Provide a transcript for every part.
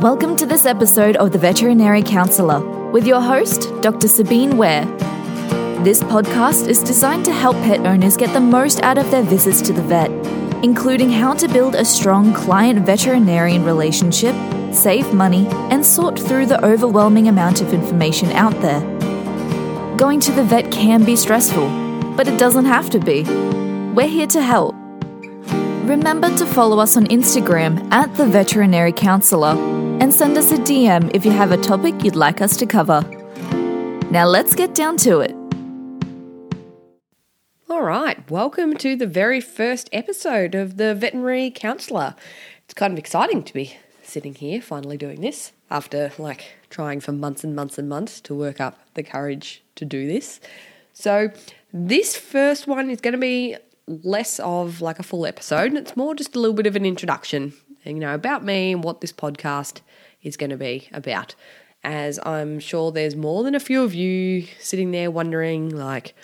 Welcome to this episode of The Veterinary Counsellor with your host, Dr. Sabine Ware. This podcast is designed to help pet owners get the most out of their visits to the vet, including how to build a strong client veterinarian relationship, save money, and sort through the overwhelming amount of information out there. Going to the vet can be stressful, but it doesn't have to be. We're here to help. Remember to follow us on Instagram at The Veterinary Counsellor and send us a DM if you have a topic you'd like us to cover. Now let's get down to it. All right, welcome to the very first episode of The Veterinary Counsellor. It's kind of exciting to be sitting here finally doing this after like trying for months and months and months to work up the courage to do this. So, this first one is going to be less of like a full episode, and it's more just a little bit of an introduction, you know, about me and what this podcast is going to be about. As I'm sure there's more than a few of you sitting there wondering, like,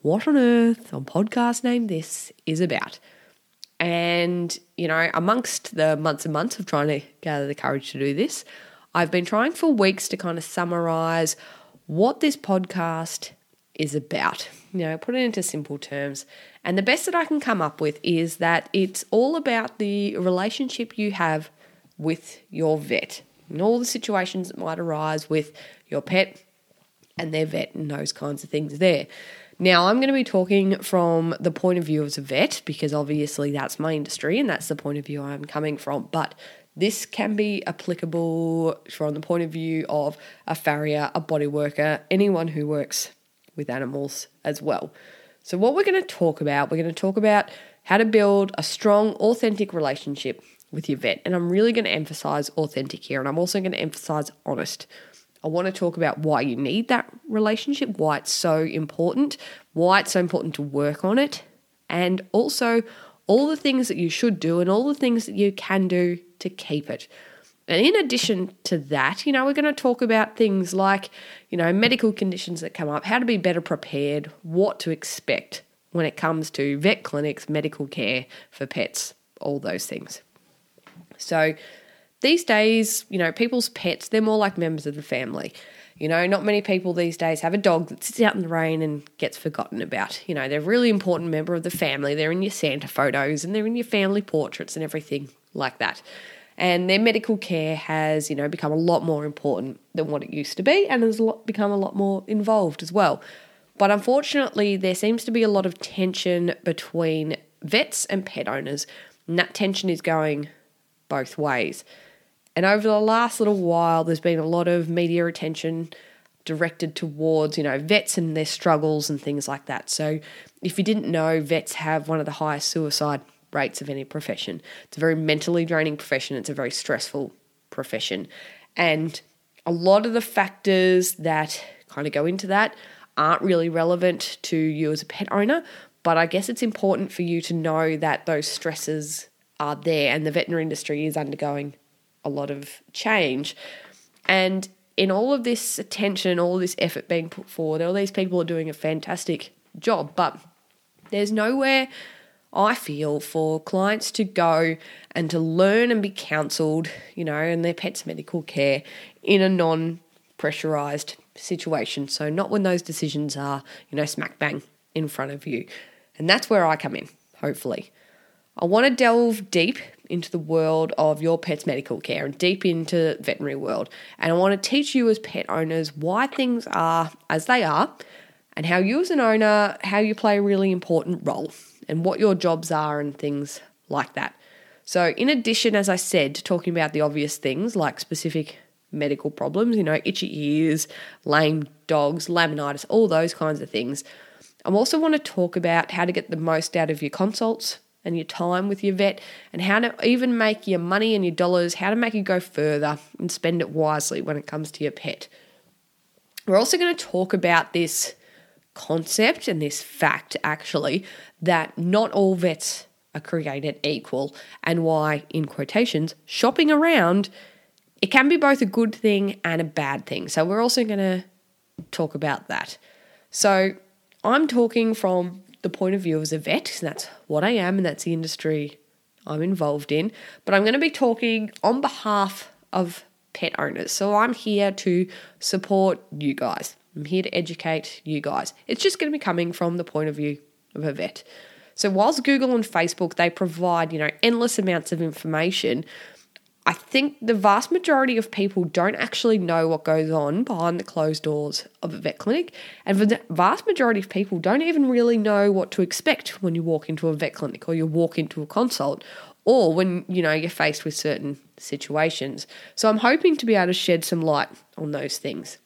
what on earth on podcast name this is about. And, you know, amongst the months and months of trying to gather the courage to do this, I've been trying for weeks to kind of summarize what this podcast is about. You know, put it into simple terms. And the best that I can come up with is that it's all about the relationship you have with your vet and all the situations that might arise with your pet and their vet and those kinds of things there. Now, I'm going to be talking from the point of view as a vet because obviously that's my industry and that's the point of view I'm coming from. But this can be applicable from the point of view of a farrier, a body worker, anyone who works with animals as well. So, what we're going to talk about, we're going to talk about how to build a strong, authentic relationship with your vet. And I'm really going to emphasize authentic here, and I'm also going to emphasize honest. I want to talk about why you need that relationship, why it's so important, why it's so important to work on it, and also all the things that you should do and all the things that you can do to keep it. And in addition to that, you know, we're going to talk about things like, you know, medical conditions that come up, how to be better prepared, what to expect when it comes to vet clinics, medical care for pets, all those things. So these days, you know, people's pets, they're more like members of the family. You know, not many people these days have a dog that sits out in the rain and gets forgotten about. You know, they're a really important member of the family. They're in your Santa photos and they're in your family portraits and everything like that and their medical care has you know become a lot more important than what it used to be and has become a lot more involved as well. But unfortunately there seems to be a lot of tension between vets and pet owners and that tension is going both ways. And over the last little while there's been a lot of media attention directed towards you know vets and their struggles and things like that. So if you didn't know vets have one of the highest suicide rates of any profession. It's a very mentally draining profession, it's a very stressful profession. And a lot of the factors that kind of go into that aren't really relevant to you as a pet owner, but I guess it's important for you to know that those stresses are there and the veterinary industry is undergoing a lot of change. And in all of this attention, all this effort being put forward, all these people are doing a fantastic job, but there's nowhere I feel for clients to go and to learn and be counselled, you know, in their pet's medical care in a non pressurized situation. So, not when those decisions are, you know, smack bang in front of you. And that's where I come in, hopefully. I want to delve deep into the world of your pet's medical care and deep into the veterinary world. And I want to teach you as pet owners why things are as they are and how you as an owner, how you play a really important role and what your jobs are and things like that. So, in addition, as I said, talking about the obvious things like specific medical problems, you know, itchy ears, lame dogs, laminitis, all those kinds of things, I also want to talk about how to get the most out of your consults and your time with your vet and how to even make your money and your dollars, how to make it go further and spend it wisely when it comes to your pet. We're also going to talk about this concept and this fact actually that not all vets are created equal and why in quotations shopping around it can be both a good thing and a bad thing. So we're also going to talk about that. So i'm talking from the point of view as a vet that's what i am and that's the industry i'm involved in but i'm going to be talking on behalf of pet owners. So I'm here to support you guys. I'm here to educate you guys. It's just going to be coming from the point of view of a vet. So whilst Google and Facebook they provide, you know, endless amounts of information, I think the vast majority of people don't actually know what goes on behind the closed doors of a vet clinic. And the vast majority of people don't even really know what to expect when you walk into a vet clinic or you walk into a consult or when, you know, you're faced with certain situations. So I'm hoping to be able to shed some light on those things.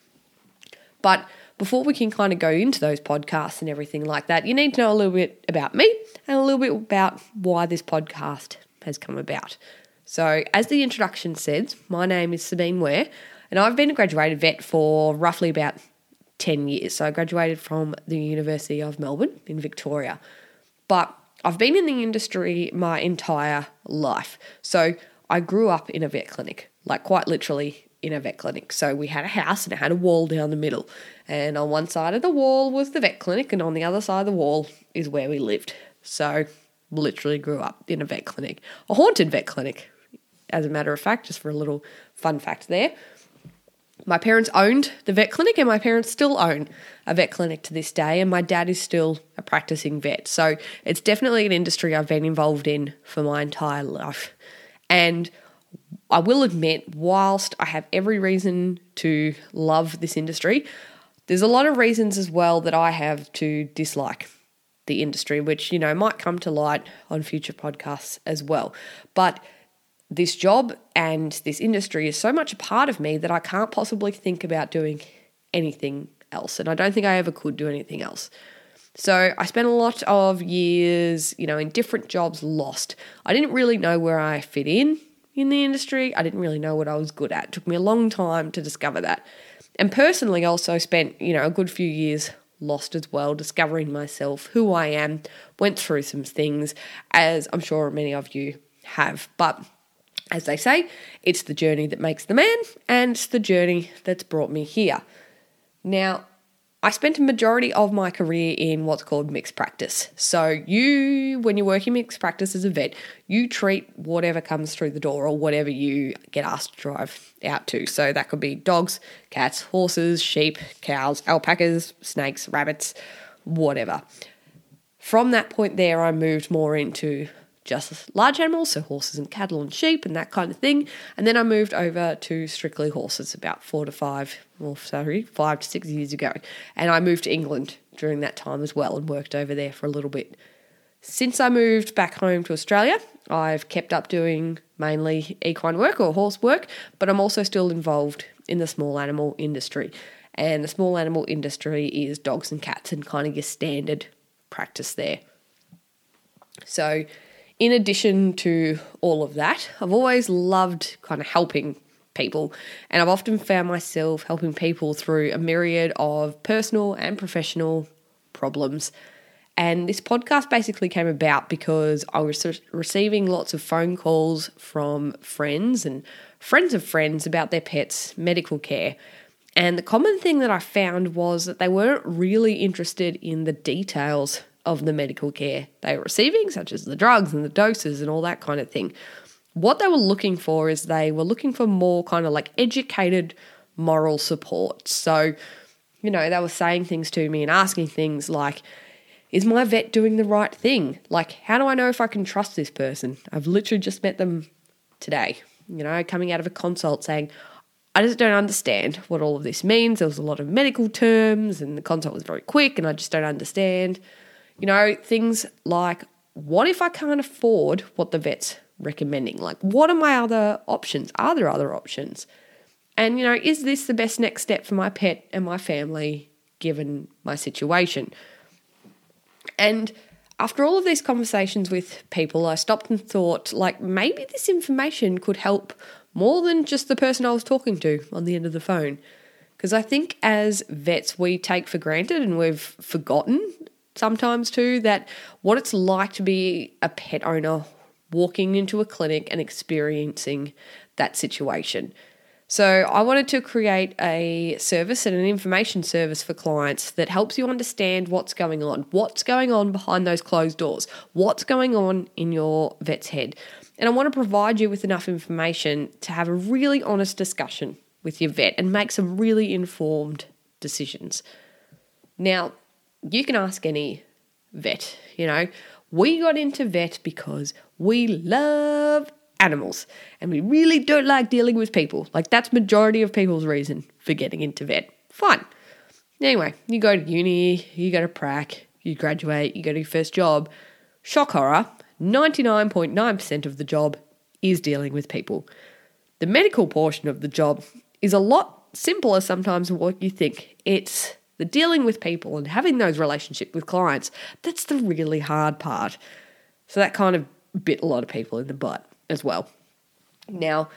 But before we can kind of go into those podcasts and everything like that, you need to know a little bit about me and a little bit about why this podcast has come about. So, as the introduction says, my name is Sabine Ware, and I've been a graduated vet for roughly about 10 years. So, I graduated from the University of Melbourne in Victoria. But I've been in the industry my entire life. So, I grew up in a vet clinic, like quite literally in a vet clinic. So we had a house and it had a wall down the middle. And on one side of the wall was the vet clinic, and on the other side of the wall is where we lived. So literally grew up in a vet clinic, a haunted vet clinic, as a matter of fact, just for a little fun fact there. My parents owned the vet clinic, and my parents still own a vet clinic to this day, and my dad is still a practicing vet. So it's definitely an industry I've been involved in for my entire life. And I will admit, whilst I have every reason to love this industry, there's a lot of reasons as well that I have to dislike the industry, which, you know, might come to light on future podcasts as well. But this job and this industry is so much a part of me that I can't possibly think about doing anything else. And I don't think I ever could do anything else. So I spent a lot of years, you know, in different jobs lost. I didn't really know where I fit in in the industry. I didn't really know what I was good at. It took me a long time to discover that. And personally, also spent, you know, a good few years lost as well, discovering myself, who I am, went through some things, as I'm sure many of you have. But as they say, it's the journey that makes the man, and it's the journey that's brought me here. Now, I spent a majority of my career in what's called mixed practice. So, you, when you're working mixed practice as a vet, you treat whatever comes through the door or whatever you get asked to drive out to. So, that could be dogs, cats, horses, sheep, cows, alpacas, snakes, rabbits, whatever. From that point there, I moved more into just large animals, so horses and cattle and sheep and that kind of thing. And then I moved over to strictly horses about four to five, well, sorry, five to six years ago. And I moved to England during that time as well and worked over there for a little bit. Since I moved back home to Australia, I've kept up doing mainly equine work or horse work, but I'm also still involved in the small animal industry. And the small animal industry is dogs and cats and kind of your standard practice there. So, in addition to all of that, I've always loved kind of helping people, and I've often found myself helping people through a myriad of personal and professional problems. And this podcast basically came about because I was receiving lots of phone calls from friends and friends of friends about their pets' medical care. And the common thing that I found was that they weren't really interested in the details of the medical care they were receiving, such as the drugs and the doses and all that kind of thing. What they were looking for is they were looking for more kind of like educated moral support. So, you know, they were saying things to me and asking things like, is my vet doing the right thing? Like, how do I know if I can trust this person? I've literally just met them today, you know, coming out of a consult saying, I just don't understand what all of this means. There was a lot of medical terms, and the consult was very quick, and I just don't understand. You know, things like what if I can't afford what the vet's recommending? Like, what are my other options? Are there other options? And, you know, is this the best next step for my pet and my family given my situation? And after all of these conversations with people, I stopped and thought, like, maybe this information could help more than just the person I was talking to on the end of the phone. Because I think as vets, we take for granted and we've forgotten sometimes too that what it's like to be a pet owner walking into a clinic and experiencing that situation. So, I wanted to create a service and an information service for clients that helps you understand what's going on, what's going on behind those closed doors, what's going on in your vet's head. And I want to provide you with enough information to have a really honest discussion with your vet and make some really informed decisions. Now, you can ask any vet, you know, we got into vet because we love animals and we really don't like dealing with people. Like that's majority of people's reason for getting into vet. Fine. Anyway, you go to uni, you go to prac, you graduate, you go to your first job. Shock horror, 99.9% of the job is dealing with people. The medical portion of the job is a lot simpler sometimes than what you think. It's the dealing with people and having those relationships with clients. That's the really hard part. So that kind of bit a lot of people in the butt as well. Now,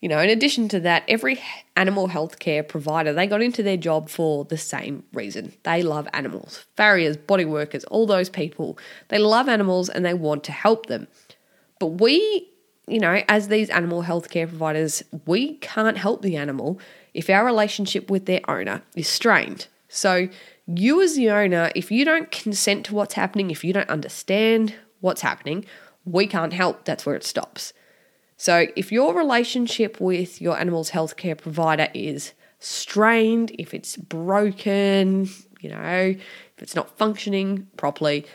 you know, in addition to that, every animal healthcare provider, they got into their job for the same reason. They love animals. Farriers, body workers, all those people, they love animals and they want to help them. But we, you know, as these animal healthcare providers, we can't help the animal if our relationship with their owner is strained. So, you as the owner, if you don't consent to what's happening, if you don't understand what's happening, we can't help. That's where it stops. So, if your relationship with your animal's healthcare provider is strained, if it's broken, you know, if it's not functioning properly,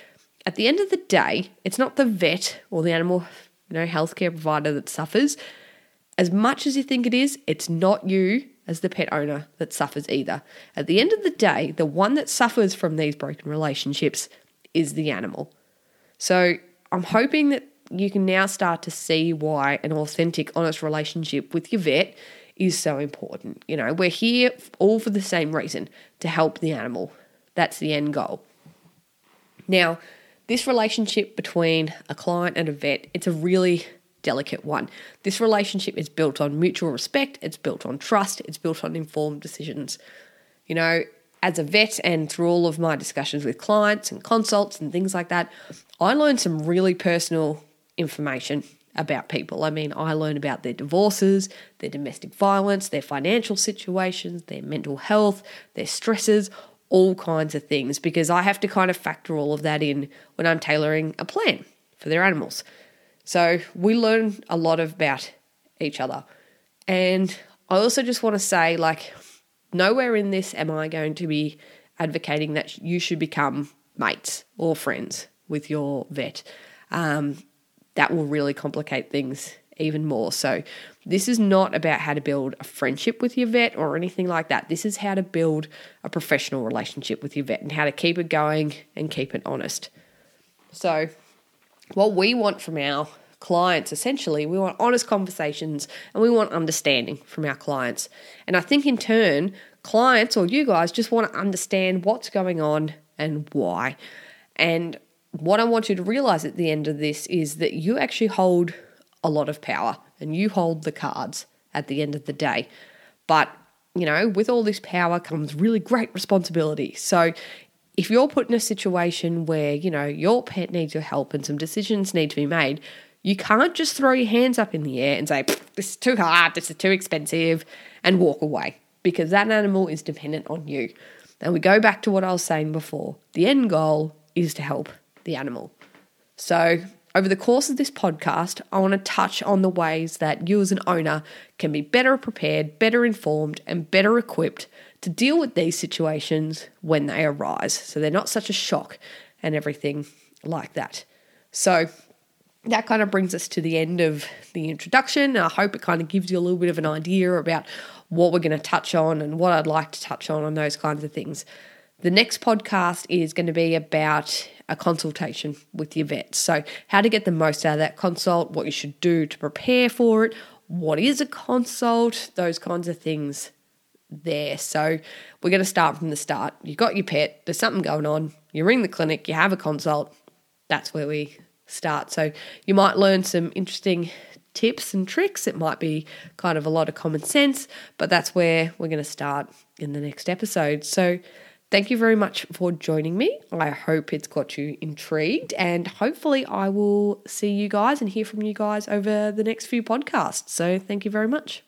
at the end of the day, it's not the vet or the animal, you know, healthcare provider that suffers. As much as you think it is, it's not you as the pet owner that suffers either. At the end of the day, the one that suffers from these broken relationships is the animal. So, I'm hoping that you can now start to see why an authentic, honest relationship with your vet is so important. You know, we're here all for the same reason to help the animal. That's the end goal. Now, this relationship between a client and a vet, it's a really delicate one. This relationship is built on mutual respect, it's built on trust, it's built on informed decisions. You know, as a vet and through all of my discussions with clients and consults and things like that, I learned some really personal information about people. I mean, I learn about their divorces, their domestic violence, their financial situations, their mental health, their stresses, all kinds of things, because I have to kind of factor all of that in when I'm tailoring a plan for their animals. So we learn a lot about each other. And I also just want to say, like, nowhere in this am I going to be advocating that you should become mates or friends with your vet. Um, that will really complicate things even more. So, this is not about how to build a friendship with your vet or anything like that. This is how to build a professional relationship with your vet and how to keep it going and keep it honest. So, what we want from our clients essentially, we want honest conversations and we want understanding from our clients. And I think in turn, clients or you guys just want to understand what's going on and why. And what I want you to realize at the end of this is that you actually hold a lot of power and you hold the cards at the end of the day. But, you know, with all this power comes really great responsibility. So, if you're put in a situation where, you know, your pet needs your help and some decisions need to be made, you can't just throw your hands up in the air and say, this is too hard, this is too expensive, and walk away because that animal is dependent on you. And we go back to what I was saying before the end goal is to help the animal. So, over the course of this podcast, I want to touch on the ways that you as an owner can be better prepared, better informed, and better equipped to deal with these situations when they arise. So they're not such a shock and everything like that. So, that kind of brings us to the end of the introduction. I hope it kind of gives you a little bit of an idea about what we're going to touch on and what I'd like to touch on and those kinds of things. The next podcast is going to be about a consultation with your vet. So, how to get the most out of that consult, what you should do to prepare for it, what is a consult, those kinds of things there. So, we're going to start from the start. You've got your pet, there's something going on, you ring the clinic, you have a consult. That's where we start. So, you might learn some interesting tips and tricks. It might be kind of a lot of common sense, but that's where we're going to start in the next episode. So, Thank you very much for joining me. I hope it's got you intrigued, and hopefully, I will see you guys and hear from you guys over the next few podcasts. So, thank you very much.